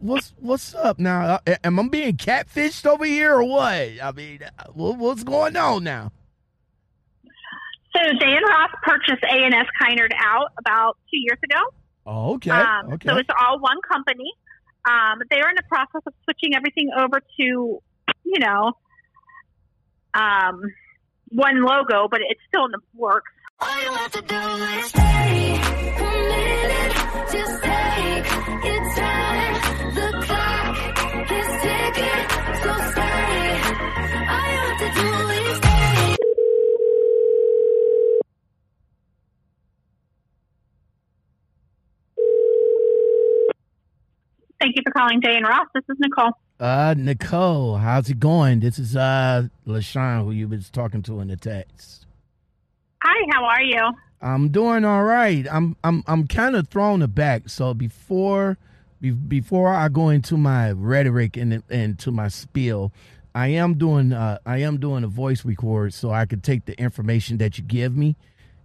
what's what's up now? Uh, Am I being catfished over here or what? I mean, uh, what's going on now? So Day & Ross purchased A&S Kinard out about two years ago. Oh, okay. Um, okay. So it's all one company. Um, they're in the process of switching everything over to, you know, um, one logo, but it's still in the works. Thank you for calling Day & Ross. This is Nicole. Uh, Nicole, how's it going? This is uh LaShawn, who you've been talking to in the text. Hi, how are you? I'm doing all right. I'm I'm I'm kind of thrown aback. So before be, before I go into my rhetoric and into my spiel, I am doing uh I am doing a voice record so I could take the information that you give me,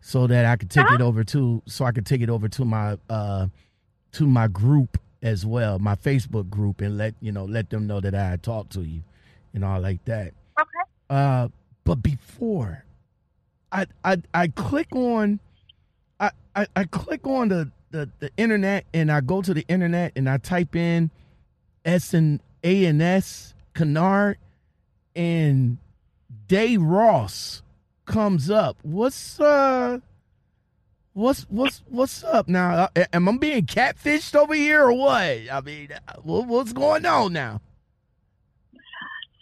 so that I could take it over to so I could take it over to my uh to my group as well, my Facebook group, and let you know let them know that I talked to you and all like that. Okay. Uh, but before I I I click on I, I, I click on the, the, the internet and I go to the internet and I type in S and A and S Kennard and Day Ross comes up. What's uh what's what's what's up now? Uh, Am I being catfished over here or what? I mean, uh, what's going on now?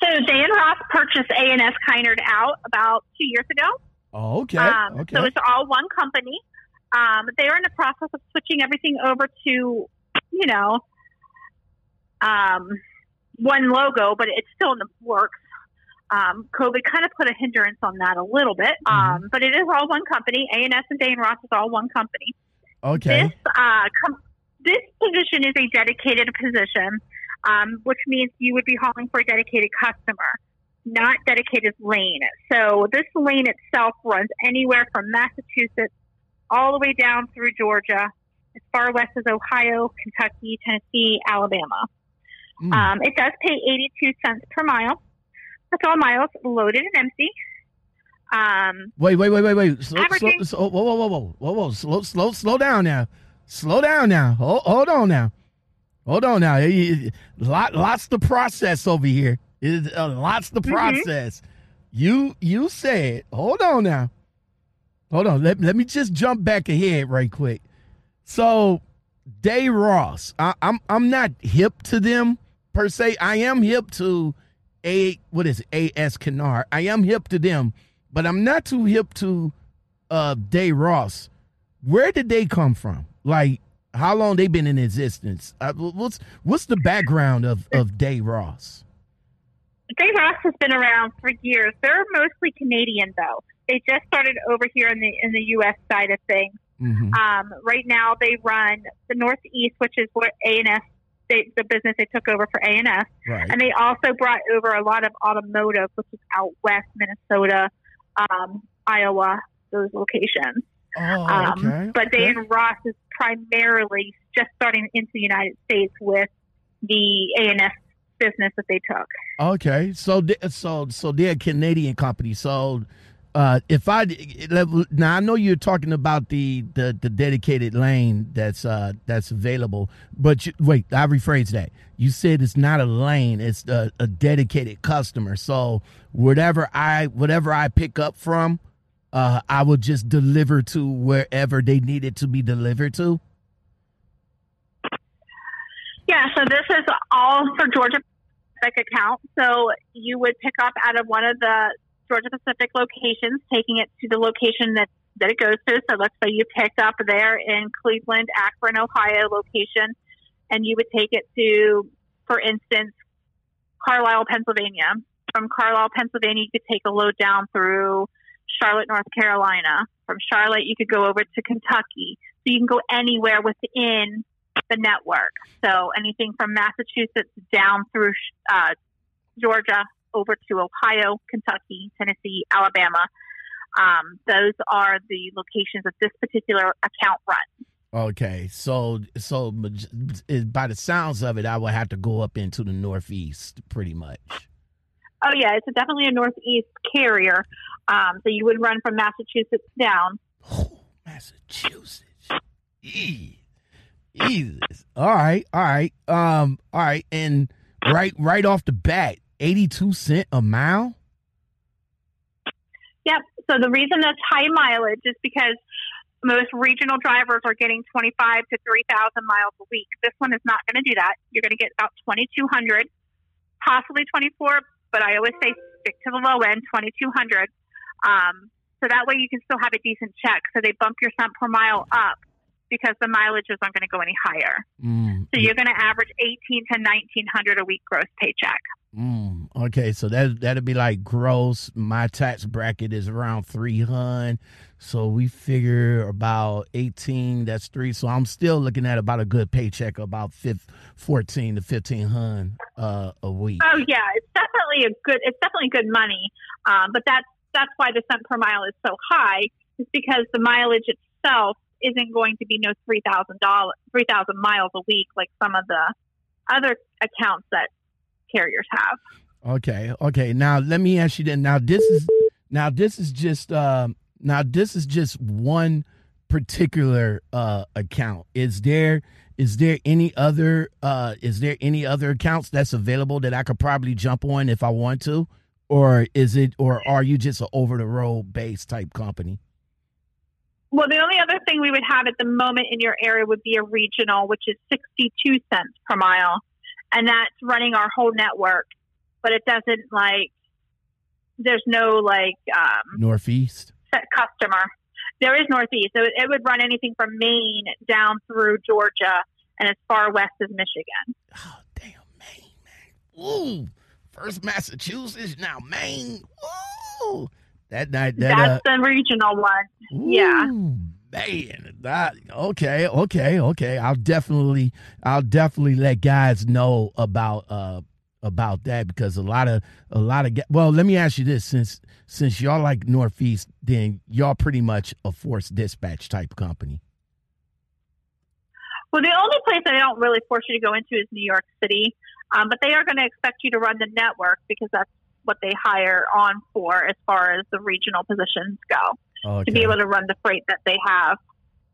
So Day & Ross purchased A&S Kinard out about two years ago. Oh, okay. Um, okay. So it's all one company. Um, they're in the process of switching everything over to, you know, um, one logo, but it's still in the works. Um, COVID kind of put a hindrance on that a little bit, um, but it is all one company. A&S and Day & Ross is all one company. okay. This uh, com- this position is a dedicated position, um, which means you would be hauling for a dedicated customer, not dedicated lane. So this lane itself runs anywhere from Massachusetts all the way down through Georgia, as far west as Ohio, Kentucky, Tennessee, Alabama. Mm. Um, it does pay 82 cents per mile. That's all miles loaded and empty. Um, Wait, wait, wait, wait, wait. Slow, slow, Averaging- slow, whoa, whoa, whoa, whoa, whoa, whoa. Slow, slow, slow down now. Slow down now. Hold, hold on now. Hold on now. Lot, lots to process over here. It, uh, lots to process. You, you said. Hold on now. Hold on. Let, let me just jump back ahead right quick. So, Day Ross. I, I'm, I'm not hip to them per se. I am hip to a what is it? A.S. Kennard. I am hip to them, but I'm not too hip to uh Day Ross. Where did they come from? Like how long they been in existence? Uh, what's what's the background of of Day Ross? Day Ross has been around for years. They're mostly Canadian, though. They just started over here in the in the U.S. side of things. Mhm. Um, right now, they run the Northeast, which is what A and S, they, the business they took over for A and S, Right. and they also brought over a lot of automotive, which is out west, Minnesota, um, Iowa, those locations. Oh, Um. But okay. Day & Ross is primarily just starting into the United States with the A and S business that they took. Okay, so so so they're a Canadian company. So uh, if I now I know you're talking about the the, the dedicated lane that's uh, that's available, but you, wait, I rephrase that. You said it's not a lane; it's a, a dedicated customer. So whatever I whatever I pick up from, uh, I will just deliver to wherever they need it to be delivered to. Yeah, so this is all for Georgia account. So you would pick up out of one of the Georgia Pacific locations, taking it to the location that, that it goes to. So let's say you picked up there in Cleveland, Akron, Ohio location, and you would take it to, for instance, Carlisle, Pennsylvania. From Carlisle, Pennsylvania, you could take a load down through Charlotte, North Carolina. From Charlotte, you could go over to Kentucky. So you can go anywhere within the network. So anything from Massachusetts down through uh, Georgia over to Ohio, Kentucky, Tennessee, Alabama. Um, those are the locations that this particular account runs. Okay, so so by the sounds of it, I would have to go up into the northeast, pretty much. Oh yeah, it's definitely a northeast carrier. Um, so you would run from Massachusetts down. Oh, Massachusetts. Eee. Jesus. All right, all right, um, all right, and right right off the bat, eighty-two cent a mile. Yep. So the reason that's high mileage is because most regional drivers are getting 25 to 3,000 miles a week. This one is not going to do that. You're going to get about 2,200, possibly 24, but I always say stick to the low end, 2,200. Um, so that way you can still have a decent check. So they bump your cent per mile up because the mileages aren't going to go any higher. Mm, So you're going to average 18 to 1,900 a week gross paycheck. mm, okay, so that that'd be like gross. My tax bracket is around three hundred, so we figure about eighteen. That's three. So I'm still looking at about a good paycheck, about fif- fourteen to fifteen hundred uh, a week. Oh yeah, it's definitely a good. It's definitely good money. Um, but that's that's why the cent per mile is so high. Is because the mileage itself isn't going to be no three thousand dollars, three thousand miles a week like some of the other accounts that carriers have. Okay, okay. Now let me ask you that. Now this is now this is just um now this is just one particular uh account. Is there is there any other uh is there any other accounts that's available that I could probably jump on if I want to? Or is it or are you just an over the road based type company? Well, the only other thing we would have at the moment in your area would be a regional, which is sixty-two cents per mile, and that's running our whole network. But it doesn't like. There's no like um, Northeast? set customer. There is Northeast. So it would run anything from Maine down through Georgia and as far west as Michigan. Oh damn Maine, man. Ooh. First Massachusetts, now Maine. Ooh. That that that uh, That's the regional one. Yeah. Man. That, okay, okay, okay. I'll definitely, I'll definitely let guys know about uh about that because a lot of a lot of well, let me ask you this: since since y'all like Northeast, then y'all pretty much a force dispatch type company. Well, the only place that they don't really force you to go into is New York City, um, but they are going to expect you to run the network because that's what they hire on for as far as the regional positions go Okay. to be able to run the freight that they have.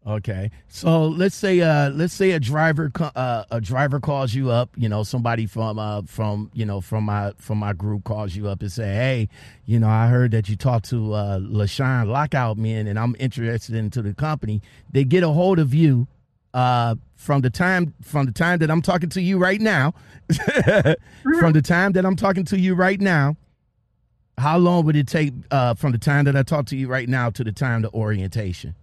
Okay. So let's say uh let's say a driver uh, a driver calls you up, you know, somebody from uh from you know from my from my group calls you up and say, "Hey, you know, I heard that you talked to uh LaShawn Lockout Men and I'm interested into the company." They get a hold of you uh from the time from the time that I'm talking to you right now. from the time that I'm talking to you right now. How long would it take uh from the time that I talk to you right now to the time the orientation?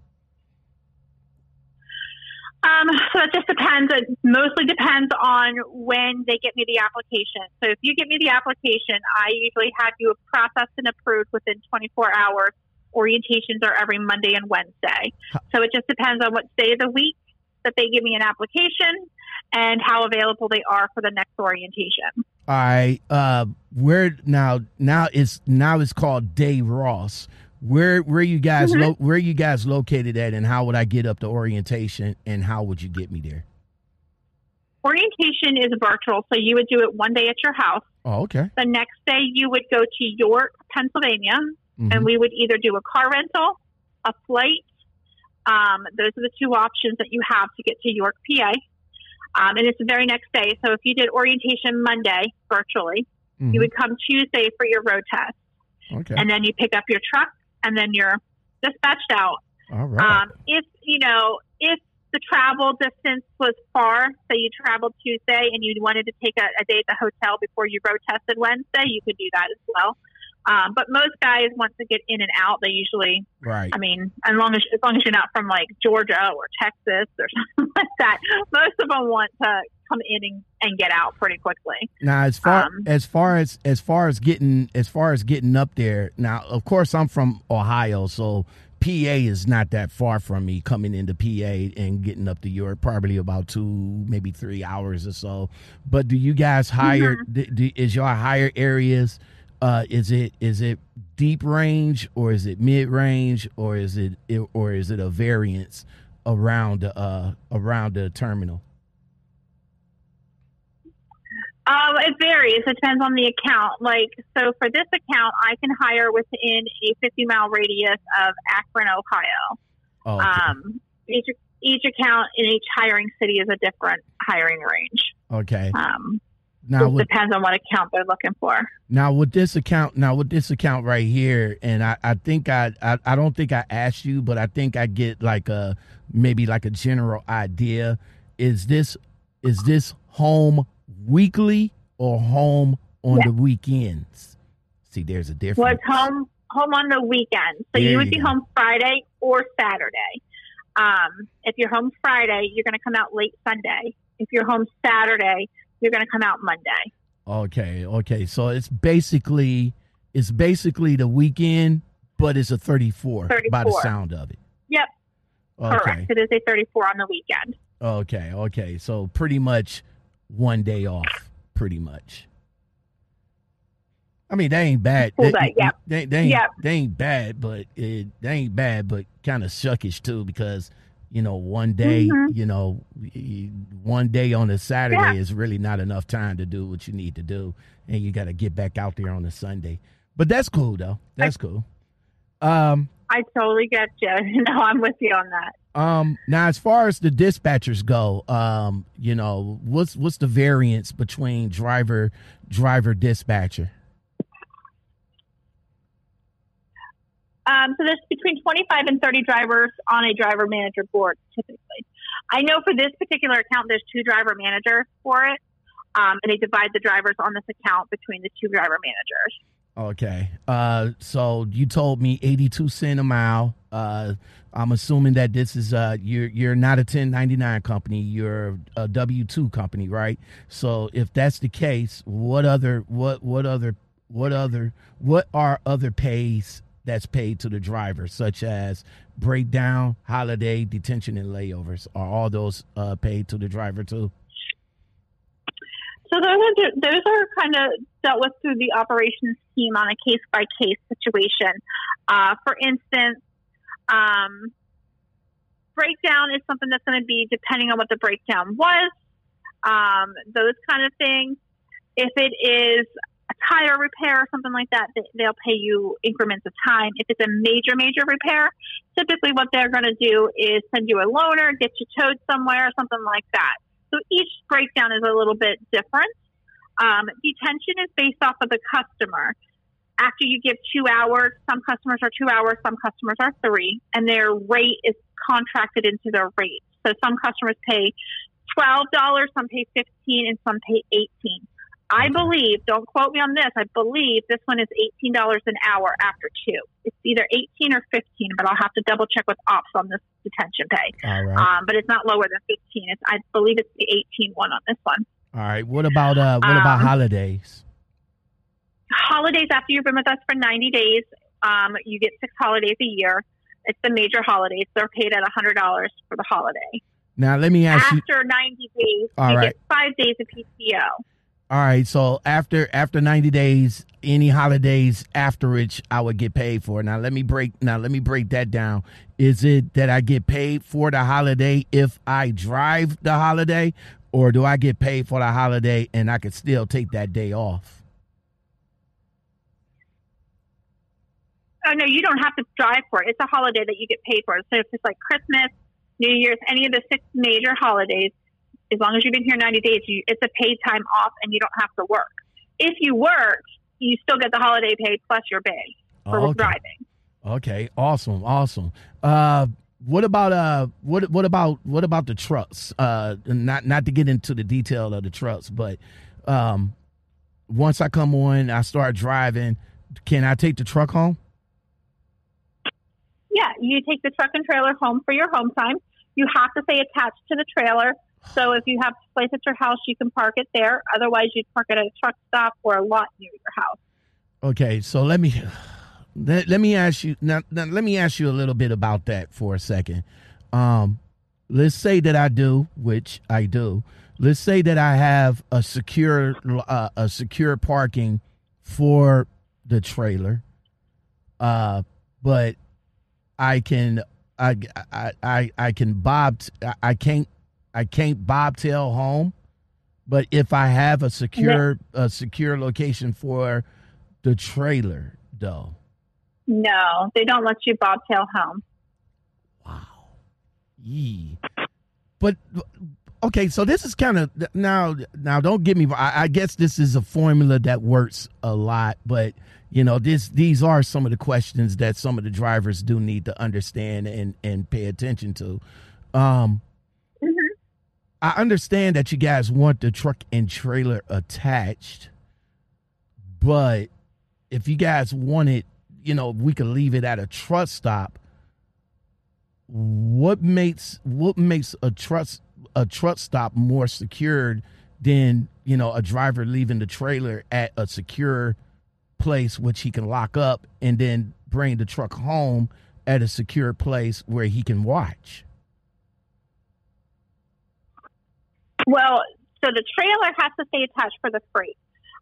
Um, so it just depends. It mostly depends on when they get me the application. So if you get me the application, I usually have you processed and approved within 24 hours. Orientations are every Monday and Wednesday. So it just depends on what day of the week that they give me an application and how available they are for the next orientation. All right. Uh, where now? Now it's now it's called Day Ross. Where where you guys Mhm. lo- where you guys located at, and how would I get up to orientation, and how would you get me there? Orientation is virtual, so you would do it one day at your house. Oh, okay. The next day, you would go to York, Pennsylvania, Mhm. and we would either do a car rental, a flight. Um, those are the two options that you have to get to York, PA. Um, and it's the very next day. So if you did orientation Monday virtually, Mhm. you would come Tuesday for your road test, okay. and then you pick up your truck, and then you're dispatched out. All right. Um, if you know if the travel distance was far, say you traveled Tuesday and you wanted to take a, a day at the hotel before you road tested Wednesday, you could do that as well. Um, but most guys, once they get in and out, they usually, right. I mean, as long as as long as you're not from like Georgia or Texas or something like that, most of them want to come in and, and get out pretty quickly. Now, as far um, as far as as far as getting as far as getting up there. Now, of course, I'm from Ohio, so PA is not that far from me. Coming into PA and getting up to York, probably about two, maybe three hours or so. But do you guys hire? d d is your hire areas? Uh, is it is it deep range or is it mid range or is it or is it a variance around uh around the terminal? Um, it varies. It depends on the account. Like, so for this account, I can hire within a 50 mile radius of Akron, Ohio. Oh, okay. Um, each each account in each hiring city is a different hiring range. okay. Um, Now it with depends on what account they're looking for. now with this account now with this account right here, and I I think I I, I don't think I asked you, but I think I get like a maybe like a general idea. Is this is this home weekly or home on Yeah. the weekends? See, there's a difference. Well, it's home home on the weekend, so There you you would be go. home Friday or Saturday. Um, if you're home Friday, you're going to come out late Sunday. If you're home Saturday, you're going to come out Monday. Okay, okay. So it's basically it's basically the weekend, but it's a 34, by the sound of it. Yep, Okay. correct. It is a 34 on the weekend. Okay, okay. So pretty much one day off, pretty much. I mean, they ain't bad. Full they, day, yep. they, they ain't, Yep. they ain't bad, but it, they ain't bad, but kind of suckish too because you know one day, Mhm. you know, one day on a Saturday Yeah. is really not enough time to do what you need to do, and you got to get back out there on a Sunday. But that's cool though. That's cool. Um, I totally get you. No, I'm with you on that. um, now as far as the dispatchers go, um, you know, what's what's the variance between driver driver dispatcher? Um, so there's between 25 and 30 drivers on a driver manager board typically. I know for this particular account, there's two driver managers for it, um, and they divide the drivers on this account between the two driver managers. Okay. Uh, so you told me eighty-two cent a mile. Uh, I'm assuming that this is uh, you're you're not a 1099 company. You're a W two company, right? So if that's the case, what other what what other what other what are other pays that's paid to the driver, such as breakdown, holiday, detention, and layovers? Are all those uh, paid to the driver too? So those are those are kind of dealt with through the operations team on a case by case situation. Uh, for instance, um, breakdown is something that's going to be depending on what the breakdown was. Um, those kind of things. If it is a tire repair or something like that, they- they'll pay you increments of time. If it's a major, major repair, typically what they're going to do is send you a loaner, get you towed somewhere, or something like that. So each breakdown is a little bit different. Um, detention is based off of the customer. After you give two hours, some customers are two hours, some customers are three, and their rate is contracted into their rate. So some customers pay twelve dollars, some pay fifteen, and some pay eighteen. I believe, don't quote me on this, I believe this one is eighteen dollars an hour after two. It's either eighteen or fifteen, but I'll have to double check with ops on this detention pay. All right. Um, but it's not lower than 15. It's, I believe it's the 18 one on this one. All right. What about uh what about um, holidays? Holidays, after you've been with us for 90 days, um, you get six holidays a year. It's the major holidays. They're paid at $100 for the holiday. Now let me ask you. After 90 days, All you right. get five days of PTO. All right, so after after 90 days, any holidays after which I would get paid for. Now let me break now let me break that down. Is it that I get paid for the holiday if I drive the holiday or do I get paid for the holiday and I could still take that day off? Oh, no, you don't have to drive for it. It's a holiday that you get paid for. So if it's like Christmas, New Year's, any of the six major holidays, as long as you've been here 90 days, you, it's a paid time off and you don't have to work. If you work, you still get the holiday pay plus your pay for okay. driving. Okay, awesome, awesome. Uh what about uh what what about what about the trucks? Uh not not to get into the detail of the trucks, but um once I come on, I start driving, can I take the truck home? Yeah, you take the truck and trailer home for your home time. You have to stay attached to the trailer. So if you have a place at your house, you can park it there. Otherwise, you'd park it at a truck stop or a lot near your house. Okay, so let me let, let me ask you now, now let me ask you a little bit about that for a second. Um let's say that I do, which I do. Let's say that I have a secure uh, a secure parking for the trailer. Uh but I can I I I, I can bob I- I can't I can't bobtail home, but if I have a secure a secure location for the trailer though. No, they don't let you bobtail home. Wow. Yee. But okay, so this is kind of now. Now, don't get me. I, I guess this is a formula that works a lot, but you know, this these are some of the questions that some of the drivers do need to understand and and pay attention to. Um. I understand that you guys want the truck and trailer attached, but if you guys want it, you know, we could leave it at a truck stop. What makes what makes a truck a truck stop more secured than you know a driver leaving the trailer at a secure place which he can lock up and then bring the truck home at a secure place where he can watch. Well, so the trailer has to stay attached for the freight.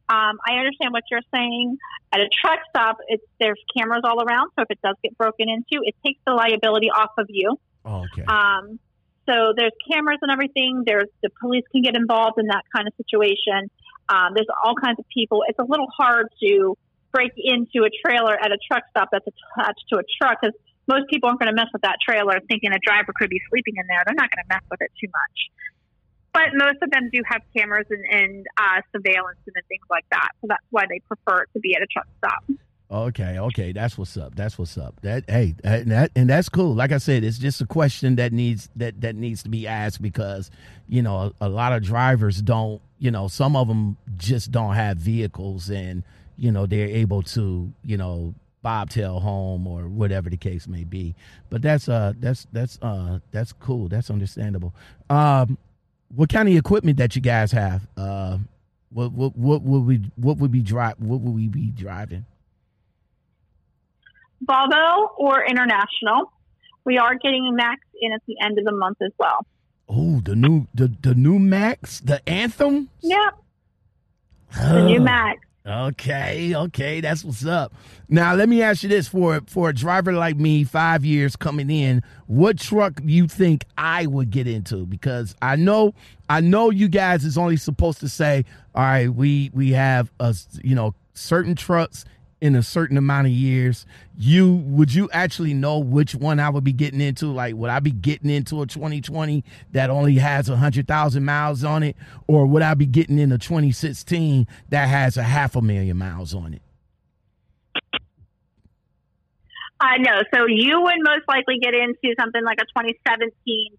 Um, I understand what you're saying. At a truck stop, it's there's cameras all around, so if it does get broken into, it takes the liability off of you. Oh, okay. Um, so there's cameras and everything. There's the police can get involved in that kind of situation. Um, there's all kinds of people. It's a little hard to break into a trailer at a truck stop that's attached to a truck because most people aren't going to mess with that trailer thinking a driver could be sleeping in there. They're not going to mess with it too much. But most of them do have cameras and, and uh, surveillance and things like that. So that's why they prefer to be at a truck stop. Okay, okay, that's what's up. That's what's up. That hey, and that and that's cool. Like I said, it's just a question that needs that that needs to be asked because you know a, a lot of drivers don't. You know, some of them just don't have vehicles, and you know they're able to you know bobtail home or whatever the case may be. But that's uh that's that's uh that's cool. That's understandable. Um, what kind of equipment that you guys have? Uh, what what what would we what would be drive what would we be driving? Volvo or International. We are getting Macks in at the end of the month as well. Oh, the new the the new Macks, the Anthem. Yep, the new Macks. Okay, okay, that's what's up. Now let me ask you this: for for a driver like me, five years coming in, what truck do you think I would get into? Because I know I know you guys is only supposed to say, all right, we we have a you know certain trucks in a certain amount of years. You would you actually know which one I would be getting into? Like, would I be getting into a 2020 that only has a hundred thousand miles on it, or would I be getting in a 2016 that has a half a million miles on it? I know. So you would most likely get into something like a 2017,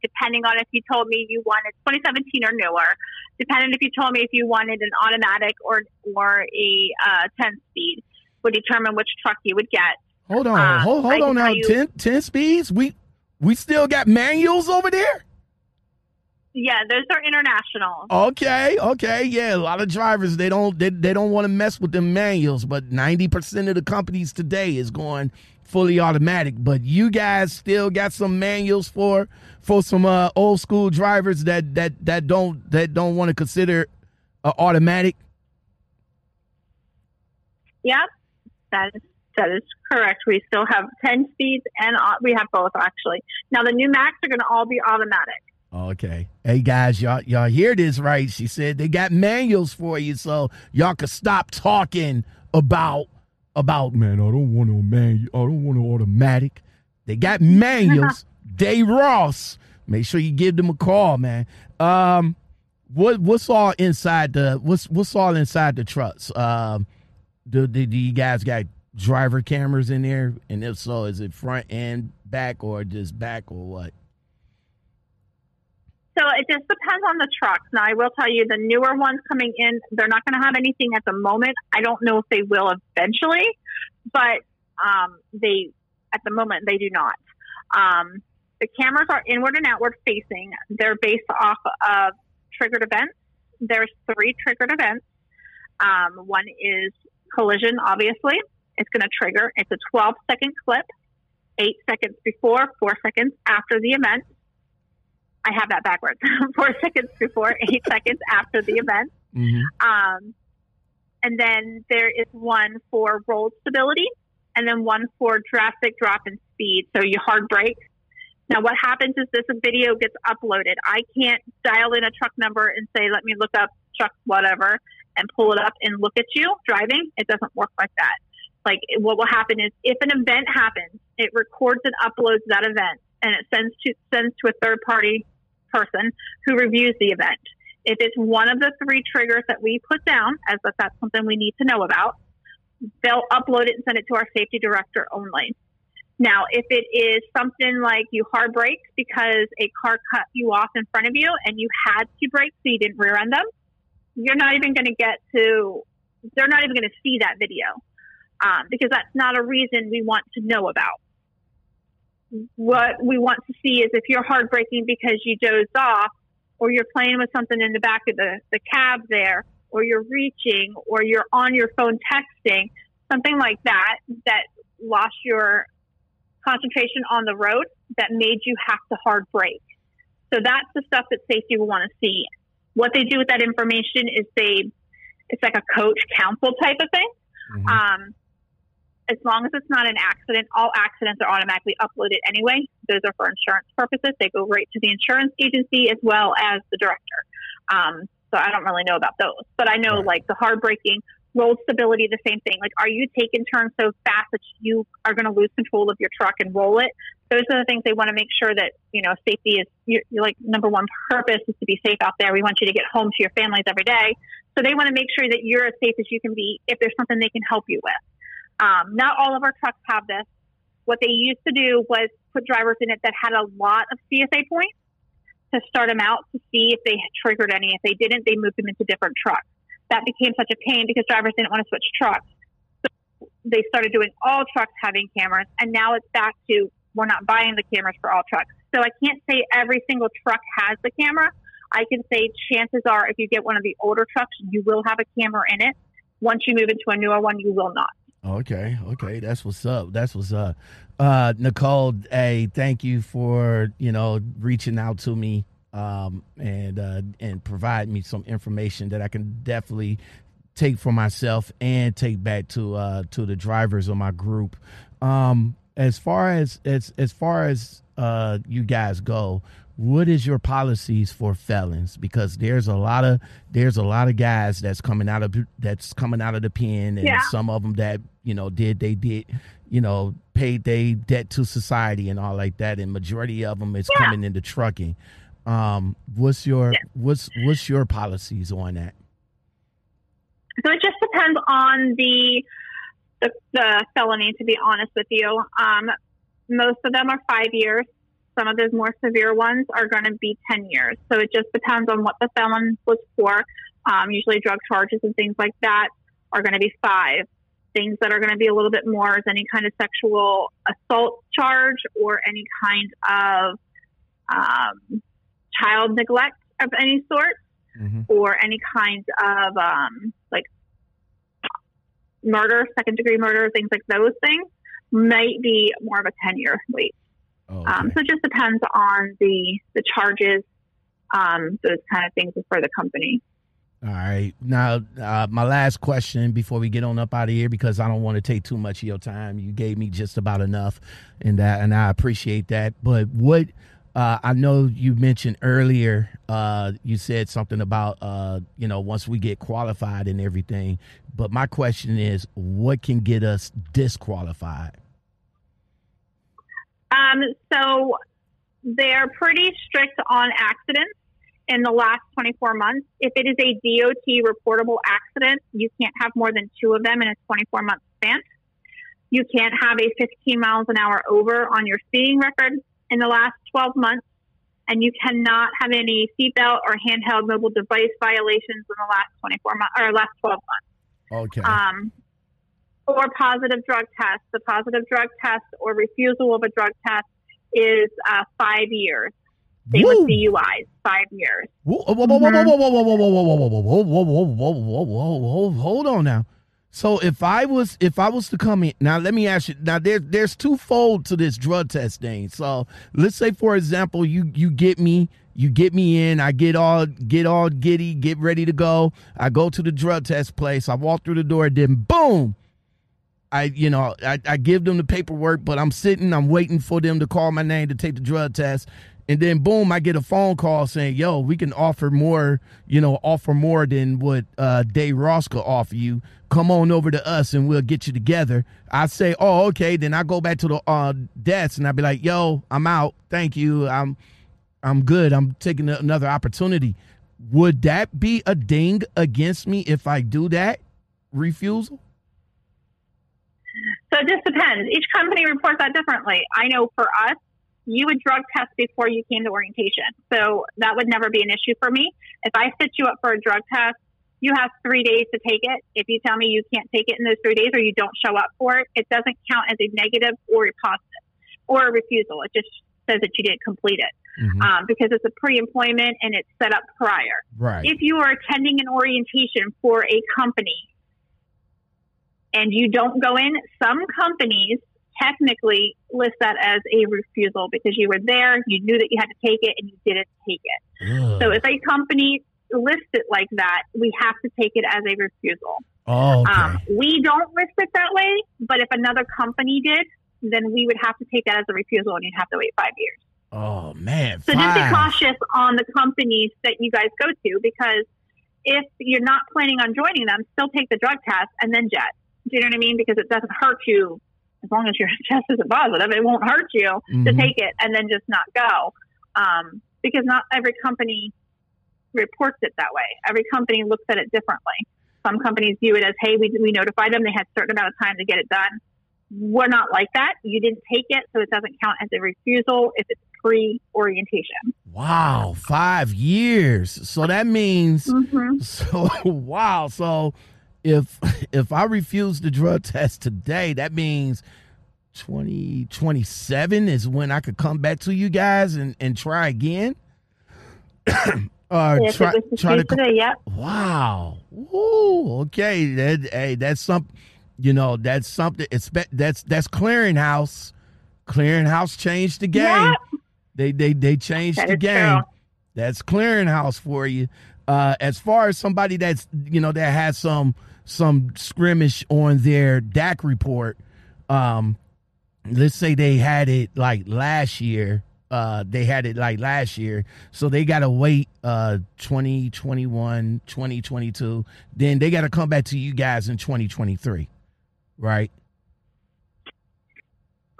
depending on if you told me you wanted 2017 or newer. Depending if you told me if you wanted an automatic or or a uh, 10 speed, would determine which truck you would get. Hold on, Uh, hold, hold on now. you- 10, 10 speeds. We we still got manuals over there. Yeah, those are international. Okay, okay, yeah. A lot of drivers they don't they, they don't want to mess with them manuals, but ninety percent of the companies today is going fully automatic. But you guys still got some manuals for for some uh, old school drivers that that that don't that don't want to consider uh, automatic. Yep, that is that is correct. We still have 10 speeds and we have both actually. Now the new Macks are going to all be automatic. Okay. Hey guys, y'all y'all hear this right? She said they got manuals for you, so y'all can stop talking about about man. I don't want no manual. I don't want no automatic. They got manuals. Dave Ross. Make sure you give them a call, man. Um, what what's all inside the what's what's all inside the trucks? Um, do, do, do you guys got driver cameras in there? And if so, is it front and back or just back or what? So it just depends on the trucks. Now, I will tell you, the newer ones coming in, they're not going to have anything at the moment. I don't know if they will eventually, but um, they, at the moment, they do not. Um, the cameras are inward and outward facing. They're based off of triggered events. There's three triggered events. Um, one is collision, obviously. It's going to trigger. It's a 12 second clip, eight seconds before, four seconds after the event. I have that backwards. Four seconds before, eight seconds after the event. Mm-hmm. Um, and then there is one for roll stability, and then one for drastic drop in speed. So you hard brake, Now, what happens is this video gets uploaded. I can't dial in a truck number and say, let me look up truck whatever and pull it up and look at you driving. It doesn't work like that. Like what will happen is if an event happens, it records and uploads that event and it sends to sends to a third party person who reviews the event. If it's one of the three triggers that we put down, as if that's something we need to know about, they'll upload it and send it to our safety director only. Now, if it is something like you hard brake because a car cut you off in front of you and you had to brake so you didn't rear end them, you're not even going to get to, they're not even going to see that video um, because that's not a reason we want to know about. What we want to see is if you're hard braking because you dozed off or you're playing with something in the back of the, the cab there or you're reaching or you're on your phone texting, something like that, that lost your concentration on the road that made you have to hard brake. So that's the stuff that safety will want to see. What they do with that information is they, it's like a coach counsel type of thing. Mhm. Um, as long as it's not an accident, all accidents are automatically uploaded anyway. Those are for insurance purposes. They go right to the insurance agency as well as the director. Um, so I don't really know about those, but I know Right. like the hard braking, road stability, the same thing. Like, are you taking turns so fast that you are going to lose control of your truck and roll it? Those are the things they want to make sure that you know safety is like number one purpose is to be safe out there. We want you to get home to your families every day, so they want to make sure that you're as safe as you can be. If there's something they can help you with. Um, not all of our trucks have this. What they used to do was put drivers in it that had a lot of CSA points to start them out to see if they triggered any. If they didn't, they moved them into different trucks. That became such a pain because drivers didn't want to switch trucks. So they started doing all trucks having cameras, and now it's back to we're not buying the cameras for all trucks. So I can't say every single truck has the camera. I can say chances are if you get one of the older trucks, you will have a camera in it. Once you move into a newer one, you will not. Okay, okay, that's what's up. That's what's up. Uh, Nicole, hey, thank you for you know reaching out to me um, and uh, and provide me some information that I can definitely take for myself and take back to uh, to the drivers of my group. Um, as far as as as far as uh, you guys go, what is your policies for felons? Because there's a lot of there's a lot of guys that's coming out of that's coming out of the pen, and Yeah. some of them that you know did they did you know paid their debt to society and all like that, and majority of them is Yeah. coming into trucking. Um, what's your Yeah. what's what's your policies on that? So it just depends on the the, the felony. To be honest with you, um, most of them are five years. Some of those more severe ones are going to be ten years. So it just depends on what the felon was for. Um, usually, drug charges and things like that are going to be five. Things that are going to be a little bit more is any kind of sexual assault charge or any kind of um, child neglect of any sort Mm-hmm. or any kind of um, like murder, second degree murder, things like those things might be more of a 10 year wait. Okay. Um, so it just depends on the, the charges, um, those kind of things for the company. All right. Now, uh, my last question before we get on up out of here, because I don't want to take too much of your time. You gave me just about enough, and that, and I appreciate that. But what uh, I know you mentioned earlier, uh, you said something about uh, you know once we get qualified and everything. But my question is, what can get us disqualified? Um, so they're pretty strict on accidents in the last 24 months. If it is a DOT reportable accident, you can't have more than two of them in a 24 month span. You can't have a 15 miles an hour over on your speeding record in the last 12 months. And you cannot have any seatbelt or handheld mobile device violations in the last 24 months or last 12 months Okay. um, or positive drug test. The positive drug test or refusal of a drug test is uh, five years. Same Woo. with DUIs, five years. Whoa, whoa, whoa, whoa, whoa, whoa, whoa, whoa, whoa, whoa, whoa, whoa, whoa, whoa, whoa, whoa, whoa, whoa, whoa, whoa, hold on now. So if I was if I was to come in now, let me ask you. Now there's there's twofold to this drug test thing. So let's say for example, you you get me you get me in. I get all get all giddy, get ready to go. I go to the drug test place. I walk through the door. Then boom, I you know I, I give them the paperwork, but I'm sitting, I'm waiting for them to call my name to take the drug test. And then boom, I get a phone call saying, "Yo, we can offer more, you know, offer more than what uh, Dave Ross could offer you. Come on over to us, and we'll get you together." I say, "Oh, okay." Then I go back to the uh, desk, and I be like, "Yo, I'm out. Thank you. I'm, I'm good. I'm taking another opportunity." Would that be a ding against me if I do that refusal? So it just depends. Each company reports that differently. I know for us, you would drug test before you came to orientation. So that would never be an issue for me. If I set you up for a drug test, you have three days to take it. If you tell me you can't take it in those three days or you don't show up for it, it doesn't count as a negative or a positive or a refusal. It just says that you didn't complete it Mhm. um, because it's a pre employment and it's set up prior. right. If you are attending an orientation for a company and you don't go in, some companies technically list that as a refusal because you were there, you knew that you had to take it, and you didn't take it. Ugh. So if a company lists it like that, we have to take it as a refusal. oh, okay. Um, we don't list it that way, but if another company did, then we would have to take that as a refusal, and you'd have to wait five years. oh man. So just be cautious on the companies that you guys go to because if you're not planning on joining them, still take the drug test and then jet. Do you know what I mean? Because it doesn't hurt you as long as your test isn't positive. It won't hurt you to Mhm. take it and then just not go. Um, because not every company reports it that way. Every company looks at it differently. Some companies view it as, hey, we, we notified them. They had a certain amount of time to get it done. We're not like that. You didn't take it, so it doesn't count as a refusal if it's pre orientation. Wow, five years. So that means Mm-hmm. so wow. So if if I refuse the drug test today, that means 2027 is when I could come back to you guys and, and try again. Uh, or If try it was the try to today, yep. Wow. Ooh, okay. That hey, that's some you know, that's something that's that's clearinghouse. Clearinghouse changed the game. Yep. They they they changed That the game. true. That's clearinghouse for you. Uh as far as somebody that's you know that has some some skirmish on their DAC report, um let's say they had it like last year uh they had it like last year so they gotta wait uh 2021 2022 then they gotta come back to you guys in 2023 right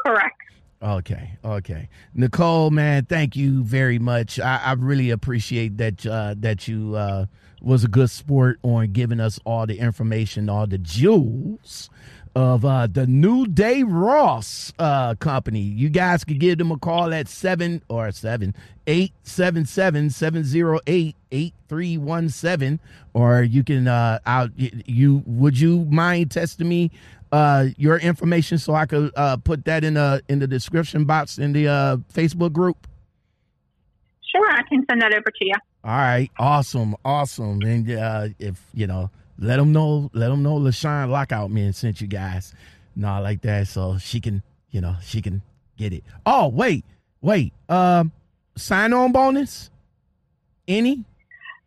Correct. Okay okay nicole man thank you very much i, I really appreciate that uh that you uh was a good sport on giving us all the information all the jewels of uh, the New Day Ross uh, company. You guys could give them a call at seven or seven eight seven seven seven zero eight eight three one seven, or you can uh, out you would you mind testing me uh, your information so I could uh, put that in the in the description box in the uh, Facebook group. Sure, I can send that over to you. All right, awesome, awesome. And uh, if you know, let them know, let them know Lashawn Lockout Man sent you guys, not like that, so she can, you know, she can get it. Oh, wait, wait, um, sign on bonus, any?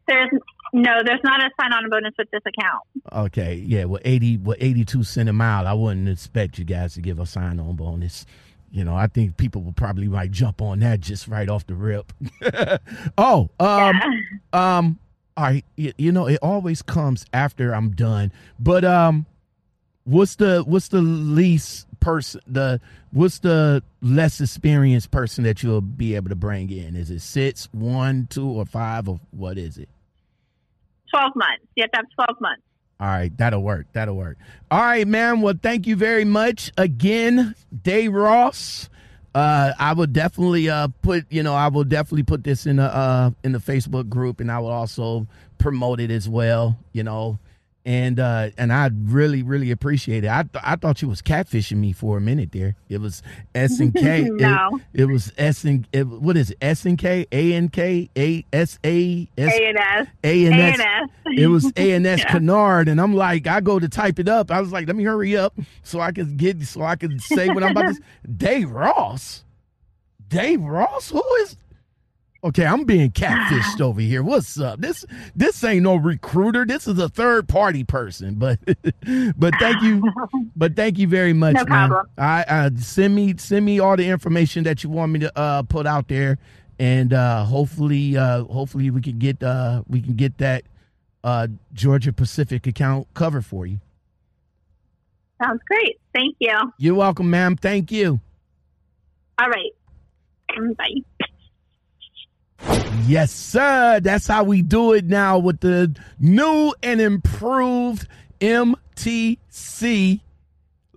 There's no, there's not a sign on bonus with this account. Okay, yeah, well, eighty, well, eighty-two cent a mile. I wouldn't expect you guys to give a sign on bonus. You know, I think people will probably might jump on that just right off the rip. oh, um. yeah. Um, all right, you, you know, it always comes after I'm done. But um, what's the what's the least person the what's the less experienced person that you'll be able to bring in? Is it six, one, two, or five, or what is it? 12 months. You have to have 12 months. All right, that'll work. That'll work. All right, man. Well, thank you very much again, Day Ross. Uh, I will definitely uh put you know I will definitely put this in the uh in the Facebook group, and I will also promote it as well. You know, and uh and I really really appreciate it. I th- I thought you was catfishing me for a minute there. It was S and K. It- No. It, was S and it, what is it? S and K, A and K, A S A S A and S. A and S. it was A and S Canard, and I'm like, I go to type it up. I was like, let me hurry up so I can get so I can say what I'm about to. Dave Ross, Dave Ross, who is? Okay, I'm being catfished over here. What's up? This this ain't no recruiter. This is a third party person. But but thank you, but thank you very much, No man. problem. I uh, send me send me all the information that you want me to uh, put out there, and uh, hopefully uh, hopefully we can get uh, we can get that uh, Georgia Pacific account covered for you. Sounds great. Thank you. You're welcome, ma'am. Thank you. All right. Bye. Yes, sir. That's how we do it now with the new and improved MTC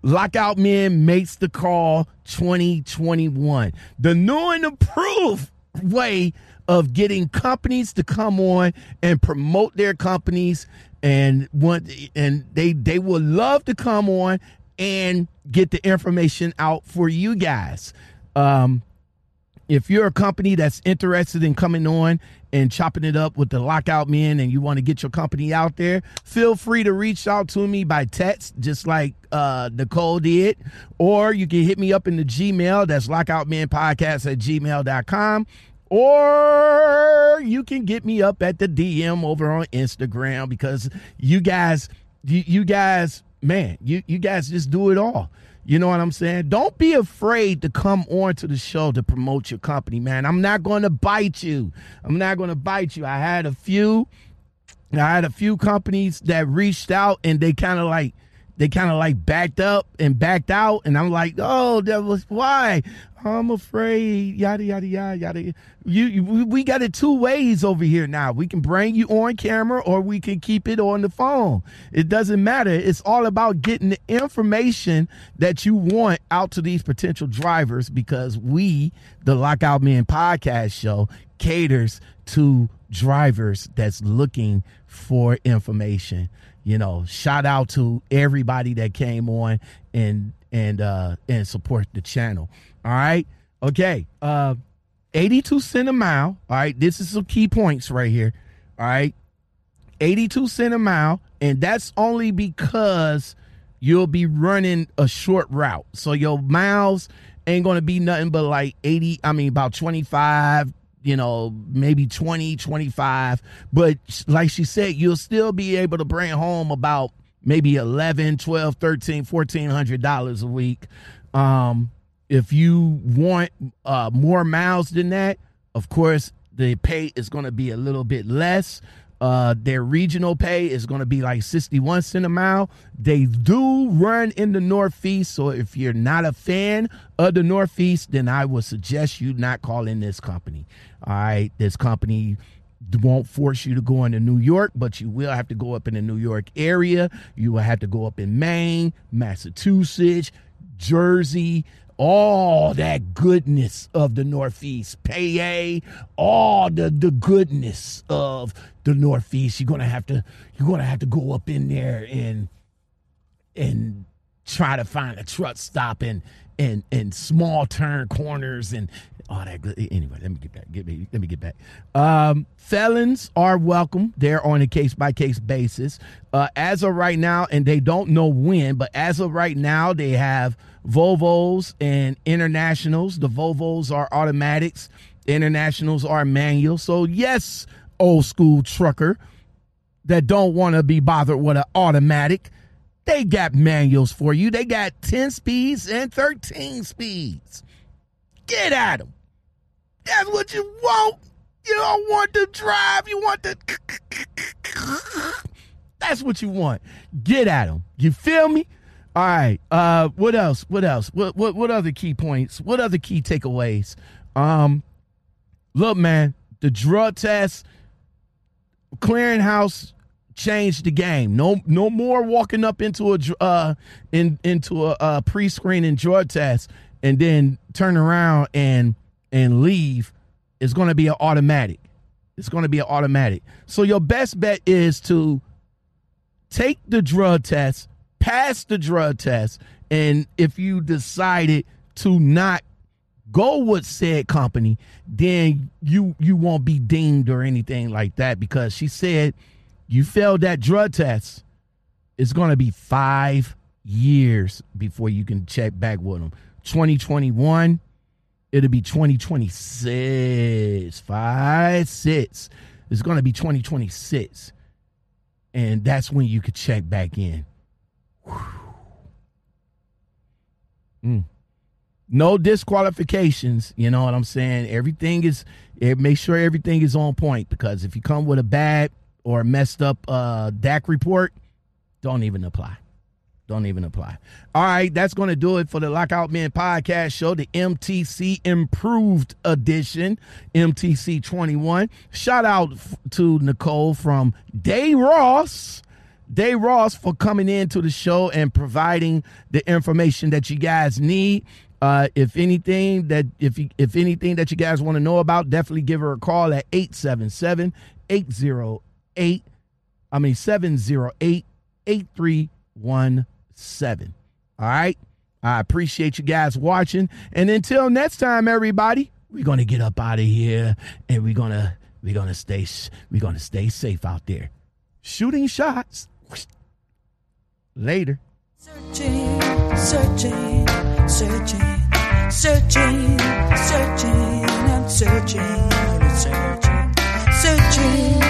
Lockout Men Makes the Call 2021. The new and improved way of getting companies to come on and promote their companies and want and they they would love to come on and get the information out for you guys. Um if you're a company that's interested in coming on and chopping it up with the lockout men and you want to get your company out there, feel free to reach out to me by text, just like uh, Nicole did. Or you can hit me up in the Gmail, that's lockoutmenpodcast at gmail.com. Or you can get me up at the DM over on Instagram because you guys, you, you guys, man, you, you guys just do it all. You know what I'm saying? Don't be afraid to come on to the show to promote your company, man. I'm not going to bite you. I'm not going to bite you. I had a few I had a few companies that reached out and they kind of like they kind of like backed up and backed out and I'm like, "Oh, that was why." I'm afraid yada yada yada yada. You, you we- got it two ways over here now. We can bring you on camera or we can keep it on the phone. It doesn't matter. It's all about getting the information that you want out to these potential drivers because we, the Lockout Men podcast show, caters to drivers that's looking for information. You know, shout out to everybody that came on and and uh and support the channel. All right. Okay. Uh 82 cent a mile. All right. This is some key points right here. All right. 82 cent a mile. And that's only because you'll be running a short route. So your miles ain't to be nothing but like 80, I mean, about 25, you know, maybe 20, 25. But like she said, you'll still be able to bring home about maybe 11, 12, 13, 1400 dollars a week. Um, if you want uh, more miles than that, of course, the pay is going to be a little bit less. Uh, their regional pay is going to be like 61 cent a mile. They do run in the Northeast. So if you're not a fan of the Northeast, then I would suggest you not call in this company. All right. This company won't force you to go into New York, but you will have to go up in the New York area. You will have to go up in Maine, Massachusetts, Jersey, all that goodness of the Northeast, PA, all the the goodness of the Northeast. You're gonna have to you're gonna have to go up in there and and try to find a truck stop and and and small turn corners and all that good anyway let me get back get me let me get back. Um felons are welcome. They're on a case by case basis. Uh as of right now and they don't know when but as of right now they have volvos and internationals the volvos are automatics internationals are manual so yes old school trucker that don't want to be bothered with an automatic, they got manuals for you. They got 10 speeds and 13 speeds. Get at them. That's what you want. You don't want to drive. You want to. That's what you want. Get at them. You feel me? All right. Uh, what else? What else? What what what other key points? What other key takeaways? Um, look, man, the drug test clearinghouse changed the game. No, no more walking up into a uh in into a, uh pre-screening drug test and then turn around and and leave. It's going to be an automatic. It's going to be an automatic. So your best bet is to take the drug test, pass the drug test, and if you decided to not go with said company, then you you won't be deemed or anything like that because she said you failed that drug test. It's going to be five years before you can check back with them. 2021, it'll be 2026. Five, six. It's going to be 2026. And that's when you could check back in. Mm. No disqualifications. You know what I'm saying? Everything is, eh, make sure everything is on point because if you come with a bad or messed up uh, DAC report, don't even apply. Don't even apply. All right, that's going to do it for the Lockout Men podcast show, the MTC Improved Edition, MTC 21. Shout out to Nicole from Day Ross. Day Ross for coming into the show and providing the information that you guys need. Uh, if anything that if you, if anything that you guys want to know about, definitely give her a call at 877 808 I mean 708 8317. All right? I appreciate you guys watching. And until next time everybody, we're going to get up out of here and we're going to we're going to stay we're going to stay safe out there. Shooting shots. Later. Searching, searching, searching, searching, searching, I'm searching, searching, searching.